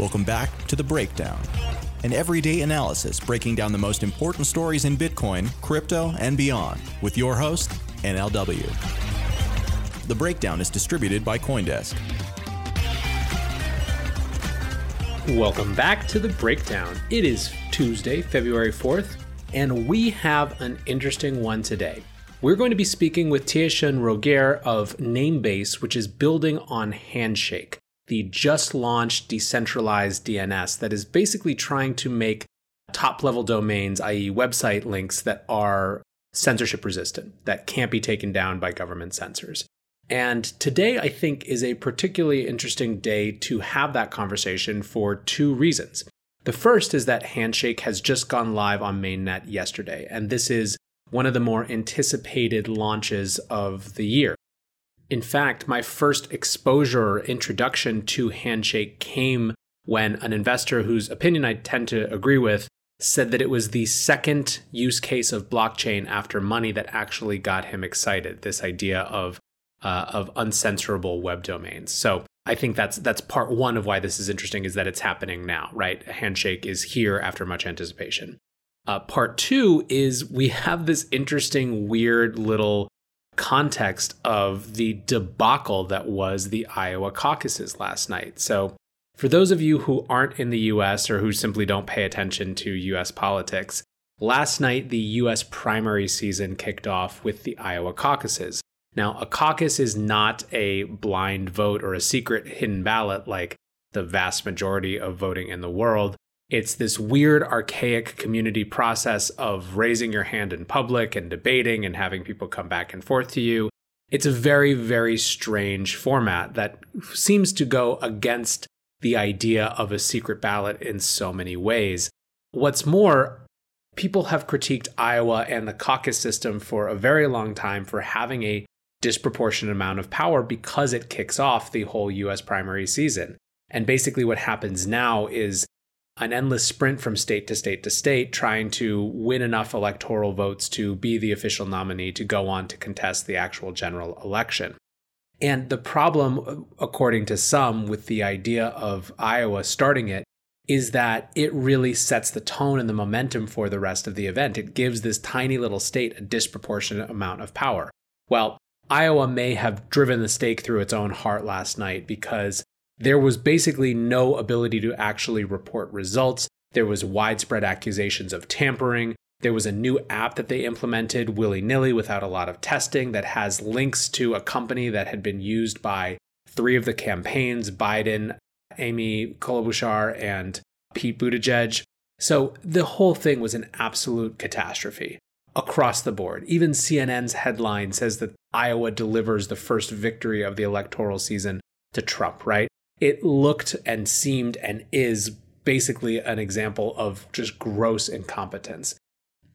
Welcome back to The Breakdown, an everyday analysis breaking down the most important stories in Bitcoin, crypto, and beyond, with your host, NLW. The Breakdown is distributed by Coindesk. Welcome back to The Breakdown. It is Tuesday, February 4th, and we have an interesting one today. We're going to be speaking with Tieshun Roquerre of Namebase, which is building on Handshake, the just launched decentralized DNS that is basically trying to make top level domains, i.e., website links that are censorship resistant, that can't be taken down by government censors. And today, I think, is a particularly interesting day to have that conversation for two reasons. The first is that Handshake has just gone live on mainnet yesterday, and this is one of the more anticipated launches of the year. In fact, my first exposure or introduction to Handshake came when an investor whose opinion I tend to agree with said that it was the second use case of blockchain after money that actually got him excited. This idea of uh, of uncensorable web domains. So I think that's that's part one of why this is interesting is that it's happening now, right? Handshake is here after much anticipation. Uh, part two is we have this interesting, weird little context of the debacle that was the Iowa caucuses last night. So, for those of you who aren't in the US or who simply don't pay attention to US politics, last night the US primary season kicked off with the Iowa caucuses. Now, a caucus is not a blind vote or a secret hidden ballot like the vast majority of voting in the world. It's this weird, archaic community process of raising your hand in public and debating and having people come back and forth to you. It's a very, very strange format that seems to go against the idea of a secret ballot in so many ways. What's more, people have critiqued Iowa and the caucus system for a very long time for having a disproportionate amount of power because it kicks off the whole US primary season. And basically, what happens now is an endless sprint from state to state to state, trying to win enough electoral votes to be the official nominee to go on to contest the actual general election. And the problem, according to some, with the idea of Iowa starting it is that it really sets the tone and the momentum for the rest of the event. It gives this tiny little state a disproportionate amount of power. Well, Iowa may have driven the stake through its own heart last night because there was basically no ability to actually report results. There was widespread accusations of tampering. There was a new app that they implemented willy nilly without a lot of testing that has links to a company that had been used by three of the campaigns Biden, Amy Klobuchar, and Pete Buttigieg. So the whole thing was an absolute catastrophe across the board. Even CNN's headline says that Iowa delivers the first victory of the electoral season to Trump, right? It looked and seemed and is basically an example of just gross incompetence.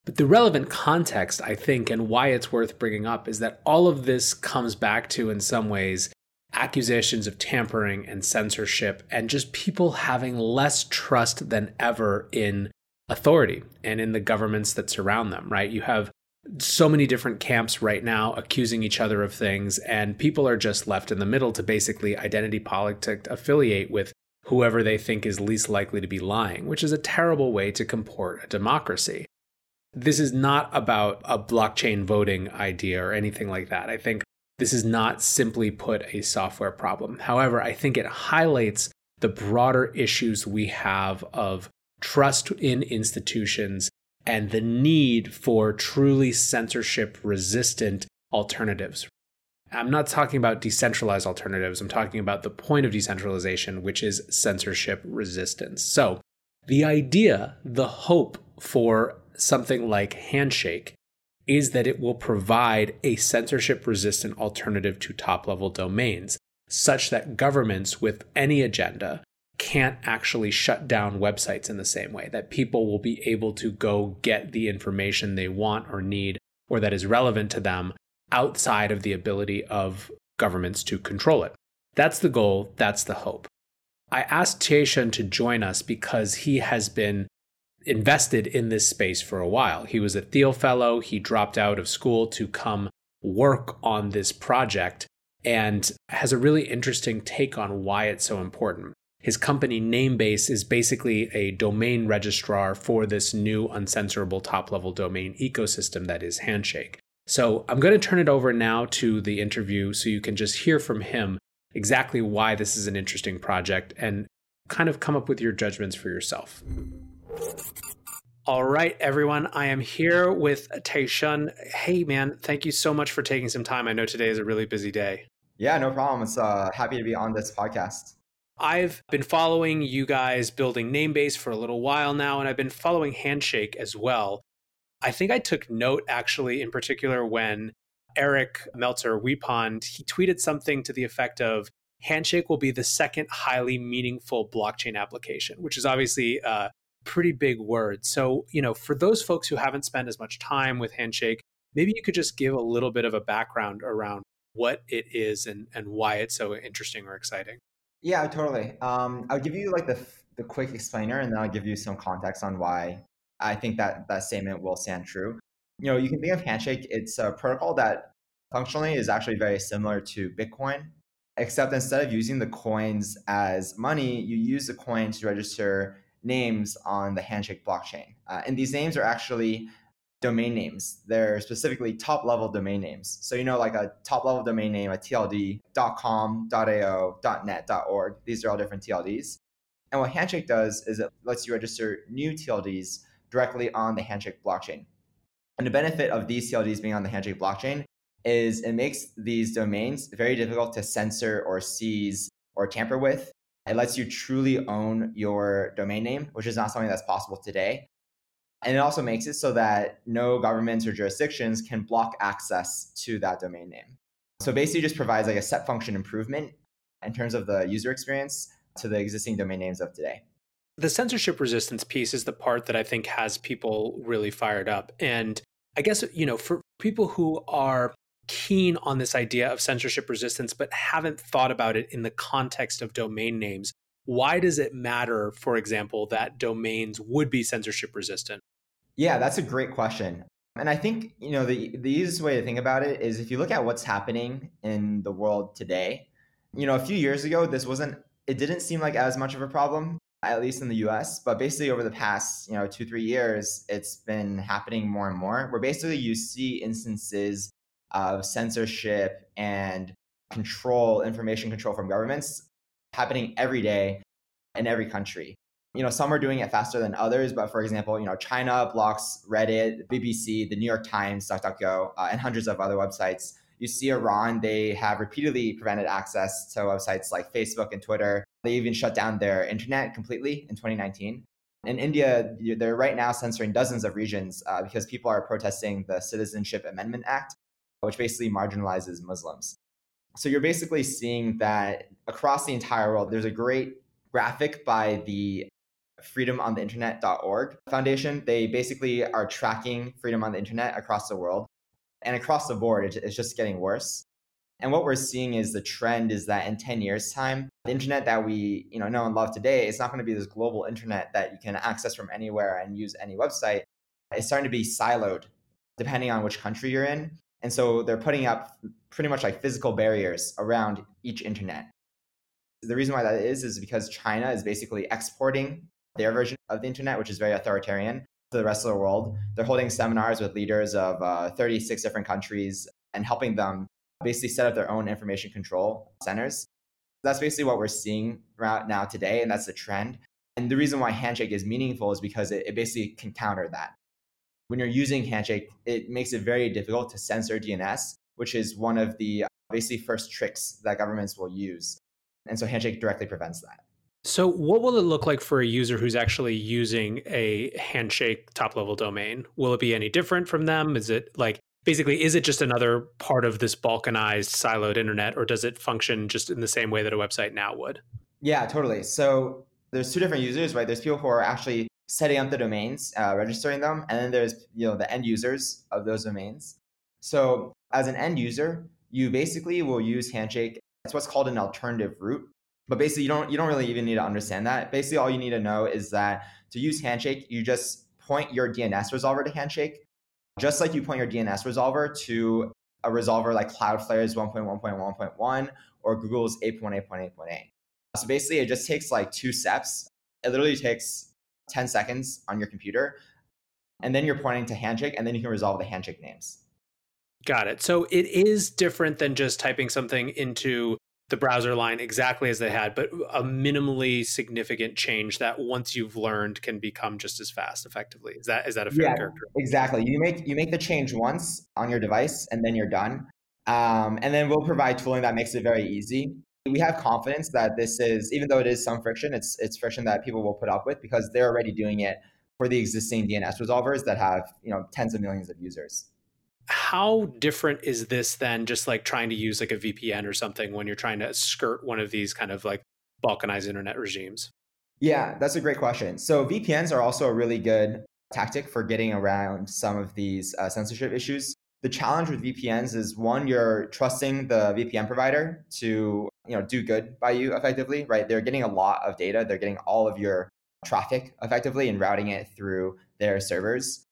But the relevant context, I think, and why it's worth bringing up is that all of this comes back to, in some ways, accusations of tampering and censorship, and just people having less trust than ever in authority and in the governments that surround them, right? You have so many different camps right now accusing each other of things, and people are just left in the middle to basically identity politics affiliate with whoever they think is least likely to be lying, which is a terrible way to comport a democracy. This is not about a blockchain voting idea or anything like that. I think this is not simply put a software problem. However, I think it highlights the broader issues we have of trust in institutions and the need for truly censorship resistant alternatives. I'm not talking about decentralized alternatives, I'm talking about the point of decentralization, which is censorship resistance. So, the idea, the hope for something like Handshake is that it will provide a censorship resistant alternative to top level domains, such that governments with any agenda can't actually shut down websites in the same way, that people will be able to go get the information they want or need or that is relevant to them outside of the ability of governments to control it. That's the goal, that's the hope. I asked Tieshun to join us because he has been invested in this space for a while. He was a Thiel Fellow, he dropped out of school to come work on this project and has a really interesting take on why it's so important. His company Namebase is basically a domain registrar for this new uncensorable top level domain ecosystem that is Handshake. So I'm going to turn it over now to the interview so you can just hear from him exactly why this is an interesting project and kind of come up with your judgments for yourself. All right, everyone. I am here with Tieshun. Hey, man, thank you so much for taking some time. I know today is a really busy day. Yeah, no problem. It's uh, happy to be on this podcast. I've been following you guys building Namebase for a little while now, and I've been following Handshake as well. I think I took note actually, in particular, when Eric Meltzer Weepond he tweeted something to the effect of Handshake will be the second highly meaningful blockchain application, which is obviously a pretty big word. So, you know, for those folks who haven't spent as much time with Handshake, maybe you could just give a little bit of a background around what it is and, and why it's so interesting or exciting. Yeah, totally. Um, I'll give you like the the quick explainer, and then I'll give you some context on why I think that that statement will stand true. You know, you can think of Handshake. It's a protocol that functionally is actually very similar to Bitcoin, except instead of using the coins as money, you use the coin to register names on the Handshake blockchain. Uh, and these names are actually domain names. They're specifically top level domain names. So, you know, like a top level domain name, a TLD, .com, .ao, .net, .org. These are all different TLDs. And what Handshake does is it lets you register new TLDs directly on the Handshake blockchain. And the benefit of these TLDs being on the Handshake blockchain is it makes these domains very difficult to censor or seize or tamper with. It lets you truly own your domain name, which is not something that's possible today. And it also makes it so that no governments or jurisdictions can block access to that domain name. So basically just provides like a step function improvement in terms of the user experience to the existing domain names of today. The censorship resistance piece is the part that I think has people really fired up. And I guess, you know, for people who are keen on this idea of censorship resistance but haven't thought about it in the context of domain names, why does it matter, for example, that domains would be censorship resistant? Yeah, that's a great question. And I think, you know, the, the easiest way to think about it is if you look at what's happening in the world today, you know, a few years ago, this wasn't, it didn't seem like as much of a problem, at least in the US. But basically, over the past, you know, two, three years, it's been happening more and more, where basically you see instances of censorship and control, information control from governments happening every day in every country. You know some are doing it faster than others but for example you know china blocks reddit bbc the new york times duckduckgo uh, and hundreds of other websites. You see iran they have repeatedly prevented access to websites like facebook and twitter. They even shut down their internet completely in 2019 in india they're right now censoring dozens of regions uh, because people are protesting the citizenship amendment act which basically marginalizes muslims so you're basically seeing that across the entire world there's a great graphic by the freedomontheinternet.org foundation. They basically are tracking freedom on the internet across the world. And across the board, it's just getting worse. And what we're seeing is the trend is that in 10 years' time, the internet that we you know, know and love today is not going to be this global internet that you can access from anywhere and use any website. It's starting to be siloed depending on which country you're in. And so they're putting up pretty much like physical barriers around each internet. The reason why that is is because China is basically exporting their version of the internet, which is very authoritarian, to the rest of the world. They're holding seminars with leaders of uh, 36 different countries and helping them basically set up their own information control centers. That's basically what we're seeing right now today, and that's the trend. And the reason why Handshake is meaningful is because it, it basically can counter that. When you're using Handshake, it makes it very difficult to censor DNS, which is one of the uh, basically first tricks that governments will use. And so Handshake directly prevents that. So, what will it look like for a user who's actually using a Handshake top level domain? Will it be any different from them? Is it like basically, is it just another part of this balkanized, siloed internet, or does it function just in the same way that a website now would? Yeah, totally. So, there's two different users, right? There's people who are actually setting up the domains, uh, registering them, and then there's you know the end users of those domains. So, as an end user, you basically will use Handshake. It's what's called an alternative root but basically, you don't you don't really even need to understand that. Basically, all you need to know is that to use Handshake, you just point your DNS resolver to Handshake, just like you point your DNS resolver to a resolver like Cloudflare's 1.1.1.1 or Google's 8.8.8.8. So basically, it just takes like two steps. It literally takes 10 seconds on your computer. And then you're pointing to Handshake, and then you can resolve the Handshake names. Got it. So it is different than just typing something into the browser line exactly as they had, but a minimally significant change that once you've learned can become just as fast effectively. Is that is that a fair yeah, character? Exactly. You make you make the change once on your device and then you're done. Um, and then we'll provide tooling that makes it very easy. We have confidence that this is, even though it is some friction, it's it's friction that people will put up with because they're already doing it for the existing DNS resolvers that have you know tens of millions of users how different is this than just like trying to use like a VPN or something when you're trying to skirt one of these kind of like balkanized internet regimes? Yeah, that's a great question. So VPNs are also a really good tactic for getting around some of these uh, censorship issues. The challenge with VPNs is one, you're trusting the VPN provider to you know do good by you effectively, right? They're getting a lot of data. They're getting all of your traffic effectively and routing it through their servers.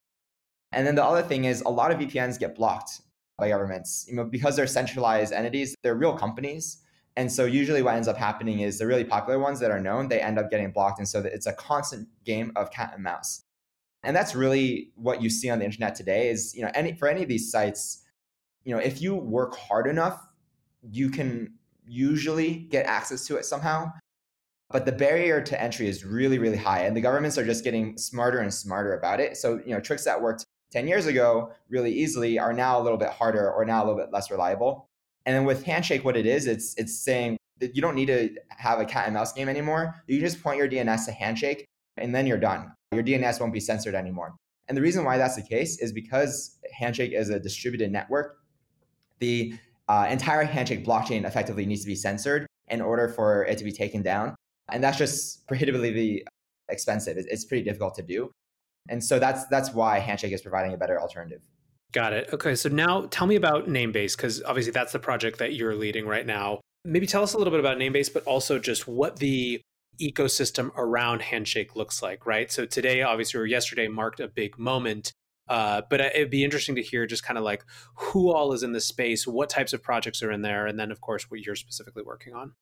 And then the other thing is a lot of VPNs get blocked by governments. You know, because they're centralized entities, they're real companies. And so usually what ends up happening is the really popular ones that are known, they end up getting blocked. And so it's a constant game of cat and mouse. And that's really what you see on the internet today is, you know, any for any of these sites, you know, if you work hard enough, you can usually get access to it somehow. But the barrier to entry is really, really high. And the governments are just getting smarter and smarter about it. So, you know, tricks that worked 10 years ago really easily are now a little bit harder or now a little bit less reliable. And then with Handshake, what it is, it's it's saying that you don't need to have a cat and mouse game anymore. You just point your DNS to Handshake and then you're done. Your DNS won't be censored anymore. And the reason why that's the case is because Handshake is a distributed network. The uh, entire Handshake blockchain effectively needs to be censored in order for it to be taken down. And that's just prohibitively expensive. It's pretty difficult to do. And so that's that's why Handshake is providing a better alternative. Got it. Okay, so now tell me about Namebase because obviously that's the project that you're leading right now. Maybe tell us a little bit about Namebase, but also just what the ecosystem around Handshake looks like, right? So today, obviously, or yesterday marked a big moment. Uh, but it'd be interesting to hear just kind of like who all is in the space, what types of projects are in there, and then, of course, what you're specifically working on.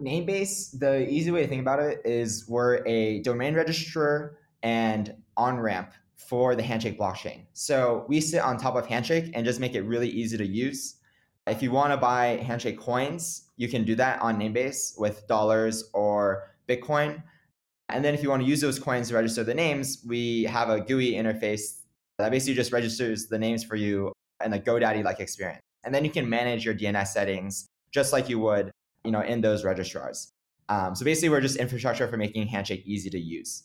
Namebase, the easy way to think about it is we're a domain registrar and on ramp for the Handshake blockchain. So we sit on top of Handshake and just make it really easy to use. If you want to buy Handshake coins, you can do that on Namebase with dollars or Bitcoin. And then if you want to use those coins to register the names, we have a GUI interface that basically just registers the names for you in a GoDaddy like experience. And then you can manage your DNS settings just like you would, you know, in those registrars. Um, so basically, we're just infrastructure for making Handshake easy to use.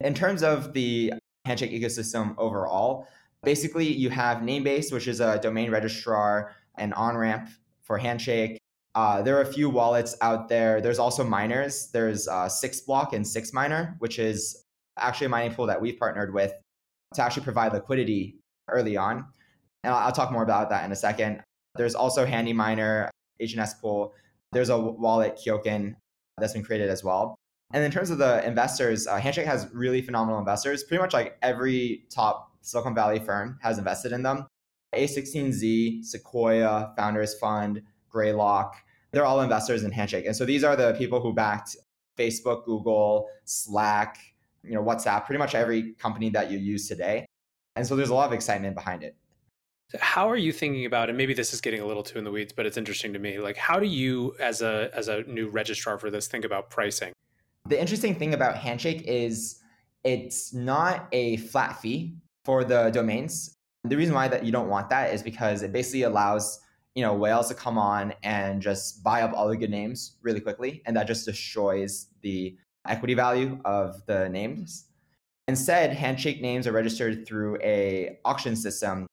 In terms of the Handshake ecosystem overall, basically you have Namebase, which is a domain registrar and on ramp for Handshake. Uh, there are a few wallets out there. There's also miners. There's uh, Block and Six Miner, which is actually a mining pool that we've partnered with to actually provide liquidity early on. And I'll, I'll talk more about that in a second. There's also Handy Miner, HNS pool. There's a wallet, Kyokan, that's been created as well. And in terms of the investors, uh, Handshake has really phenomenal investors. Pretty much like every top Silicon Valley firm has invested in them. A16Z, Sequoia, Founders Fund, Greylock, they're all investors in Handshake. And so these are the people who backed Facebook, Google, Slack, you know, WhatsApp, pretty much every company that you use today. And so there's a lot of excitement behind it. How are you thinking about, and maybe this is getting a little too in the weeds, but it's interesting to me. Like, how do you, as a as a new registrar for this, think about pricing? The interesting thing about Handshake is it's not a flat fee for the domains. The reason why that you don't want that is because it basically allows you know whales to come on and just buy up all the good names really quickly, and that just destroys the equity value of the names. Instead, Handshake names are registered through a auction system.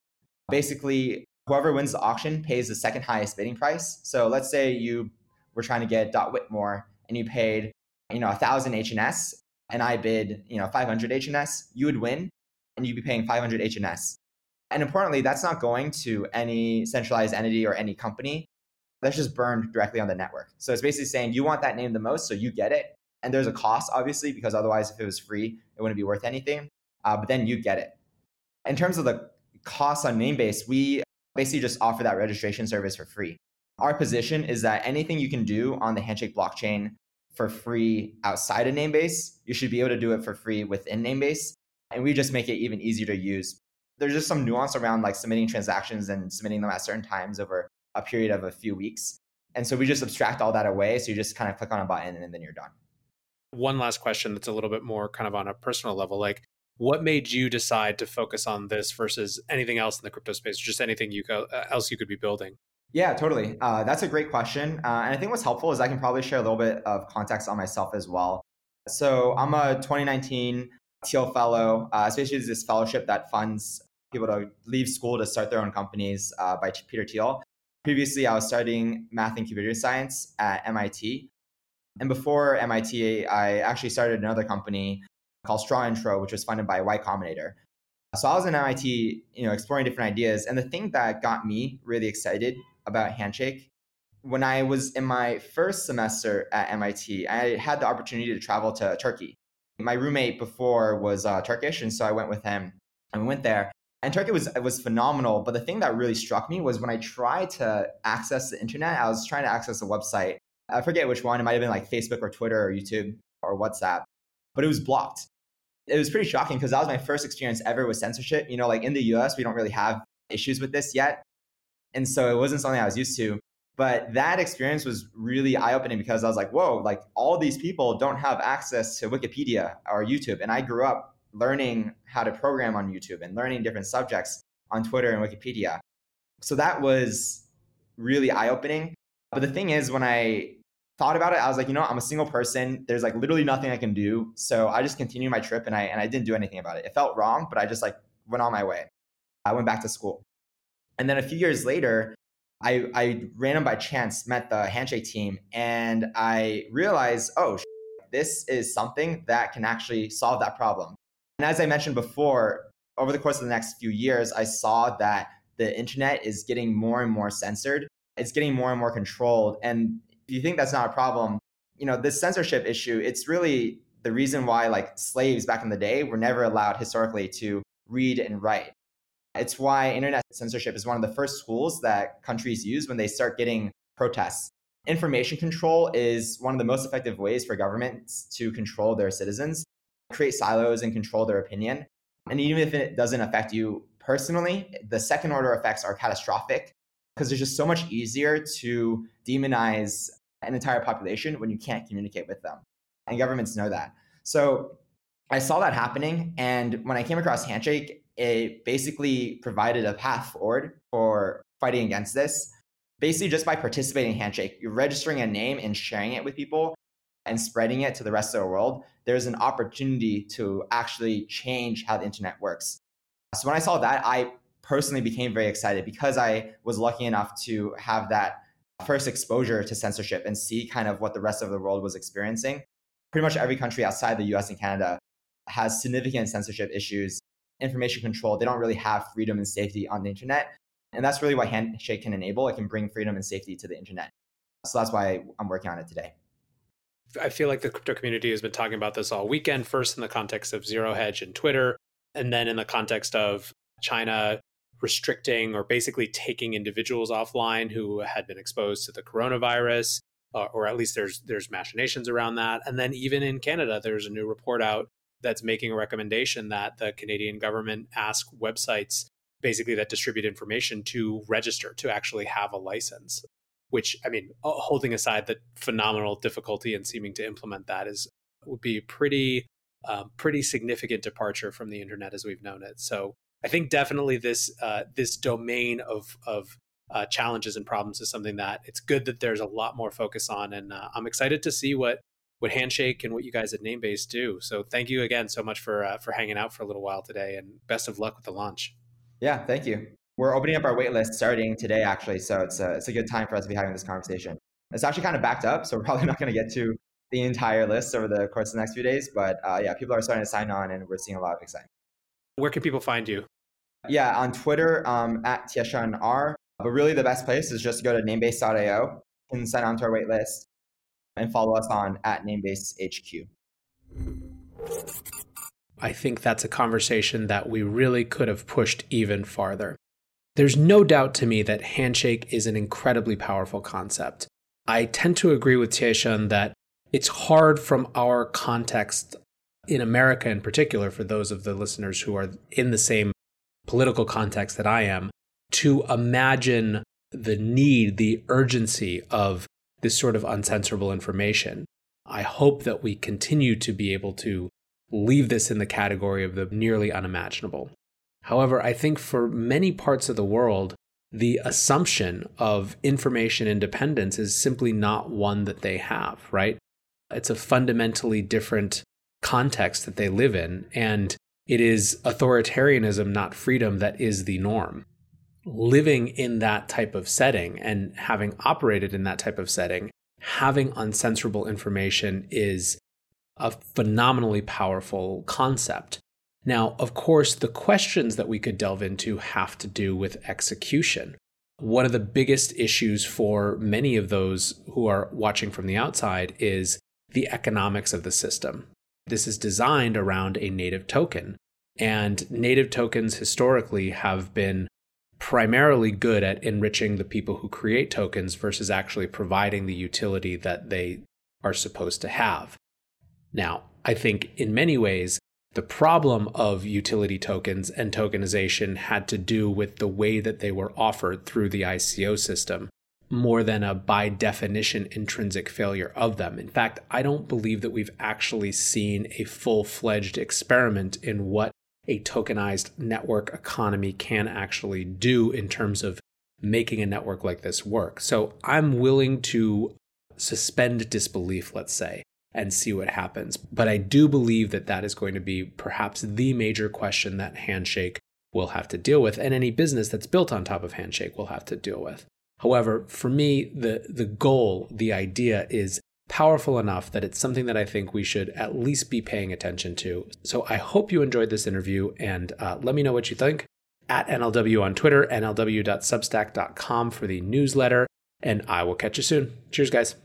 Basically, whoever wins the auction pays the second highest bidding price. So let's say you were trying to get Dot Whitmore and you paid you know, a thousand HNS and I bid, you know, 500 HNS, you would win and you'd be paying 500 HNS. And importantly, that's not going to any centralized entity or any company. That's just burned directly on the network. So it's basically saying you want that name the most, so you get it. And there's a cost, obviously, because otherwise, if it was free, it wouldn't be worth anything. Uh, but then you get it. In terms of the costs on Namebase, we basically just offer that registration service for free. Our position is that anything you can do on the Handshake blockchain for free outside of Namebase, you should be able to do it for free within Namebase. And we just make it even easier to use. There's just some nuance around like submitting transactions and submitting them at certain times over a period of a few weeks. And so we just abstract all that away. So you just kind of click on a button and then you're done. One last question that's a little bit more kind of on a personal level. Like, what made you decide to focus on this versus anything else in the crypto space, or just anything you go, uh, else you could be building? Yeah, totally. Uh, that's a great question. Uh, and I think what's helpful is I can probably share a little bit of context on myself as well. So I'm a 2019 Thiel Fellow. Uh, especially this fellowship that funds people to leave school to start their own companies uh, by Peter Thiel. Previously, I was studying math and computer science at MIT. And before MIT, I actually started another company called Straw Intro, which was funded by Y Combinator. So I was in MIT, you know, exploring different ideas. And the thing that got me really excited about Handshake, when I was in my first semester at MIT, I had the opportunity to travel to Turkey. My roommate before was uh, Turkish, and so I went with him. And we went there, and Turkey was was phenomenal. But the thing that really struck me was when I tried to access the internet. I was trying to access a website. I forget which one. It might have been like Facebook or Twitter or YouTube or WhatsApp, but it was blocked it was pretty shocking because that was my first experience ever with censorship. You know, like in the US, we don't really have issues with this yet. And so it wasn't something I was used to. But that experience was really eye opening because I was like, whoa, like all these people don't have access to Wikipedia or YouTube. And I grew up learning how to program on YouTube and learning different subjects on Twitter and Wikipedia. So that was really eye opening. But the thing is, when I thought about it, I was like, you know, I'm a single person. There's like literally nothing I can do. So I just continued my trip and I and I didn't do anything about it. It felt wrong, but I just like went on my way. I went back to school. And then a few years later, I, I random by chance met the handshake team and I realized, oh, this is something that can actually solve that problem. And as I mentioned before, over the course of the next few years, I saw that the internet is getting more and more censored. It's getting more and more controlled. And if you think that's not a problem, you know, this censorship issue, it's really the reason why like slaves back in the day were never allowed historically to read and write. It's why internet censorship is one of the first tools that countries use when they start getting protests. Information control is one of the most effective ways for governments to control their citizens, create silos and control their opinion. And even if it doesn't affect you personally, the second order effects are catastrophic because it's just so much easier to demonize an entire population when you can't communicate with them. And governments know that. So I saw that happening. And when I came across Handshake, it basically provided a path forward for fighting against this. Basically, just by participating in Handshake, you're registering a name and sharing it with people and spreading it to the rest of the world, there's an opportunity to actually change how the internet works. So when I saw that, I personally became very excited because I was lucky enough to have that first exposure to censorship and see kind of what the rest of the world was experiencing. Pretty much every country outside the US and Canada has significant censorship issues, information control. They don't really have freedom and safety on the internet. And that's really what Handshake can enable. It can bring freedom and safety to the internet. So that's why I'm working on it today. I feel like the crypto community has been talking about this all weekend, first in the context of Zero Hedge and Twitter, and then in the context of China restricting or basically taking individuals offline who had been exposed to the coronavirus, uh, or at least there's there's machinations around that. And then even in Canada, there's a new report out that's making a recommendation that the Canadian government ask websites basically that distribute information to register to actually have a license. Which I mean, holding aside the phenomenal difficulty in seeming to implement that is would be pretty um, pretty significant departure from the internet as we've known it. So I think definitely this uh, this domain of of uh, challenges and problems is something that it's good that there's a lot more focus on, and uh, I'm excited to see what what Handshake and what you guys at Namebase do. So thank you again so much for uh, for hanging out for a little while today, and best of luck with the launch. Yeah, thank you. We're opening up our waitlist starting today, actually, so it's a, it's a good time for us to be having this conversation. It's actually kind of backed up, so we're probably not going to get to the entire list over the course of the next few days. But uh, yeah, people are starting to sign on, and we're seeing a lot of excitement. Where can people find you? Yeah, on Twitter um, at Tieshun R. But really, the best place is just to go to namebase.io and sign on to our waitlist and follow us on at namebasehq. I think that's a conversation that we really could have pushed even farther. There's no doubt to me that Handshake is an incredibly powerful concept. I tend to agree with Tieshun that it's hard from our context in America in particular, for those of the listeners who are in the same political context that I am, to imagine the need, the urgency of this sort of uncensorable information. I hope that we continue to be able to leave this in the category of the nearly unimaginable. However, I think for many parts of the world, the assumption of information independence is simply not one that they have, right? It's a fundamentally different context that they live in. And it is authoritarianism, not freedom, that is the norm. Living in that type of setting and having operated in that type of setting, having uncensorable information is a phenomenally powerful concept. Now, of course, the questions that we could delve into have to do with execution. One of the biggest issues for many of those who are watching from the outside is the economics of the system. This is designed around a native token. And native tokens historically have been primarily good at enriching the people who create tokens versus actually providing the utility that they are supposed to have. Now, I think in many ways, the problem of utility tokens and tokenization had to do with the way that they were offered through the ICO system more than a by definition intrinsic failure of them. In fact, I don't believe that we've actually seen a full fledged experiment in what a tokenized network economy can actually do in terms of making a network like this work. So I'm willing to suspend disbelief, let's say, and see what happens. But I do believe that that is going to be perhaps the major question that Handshake will have to deal with, and any business that's built on top of Handshake will have to deal with. However, for me, the, the goal, the idea is powerful enough that it's something that I think we should at least be paying attention to. So I hope you enjoyed this interview and uh, let me know what you think at NLW on Twitter, nlw.substack.com for the newsletter, and I will catch you soon. Cheers, guys.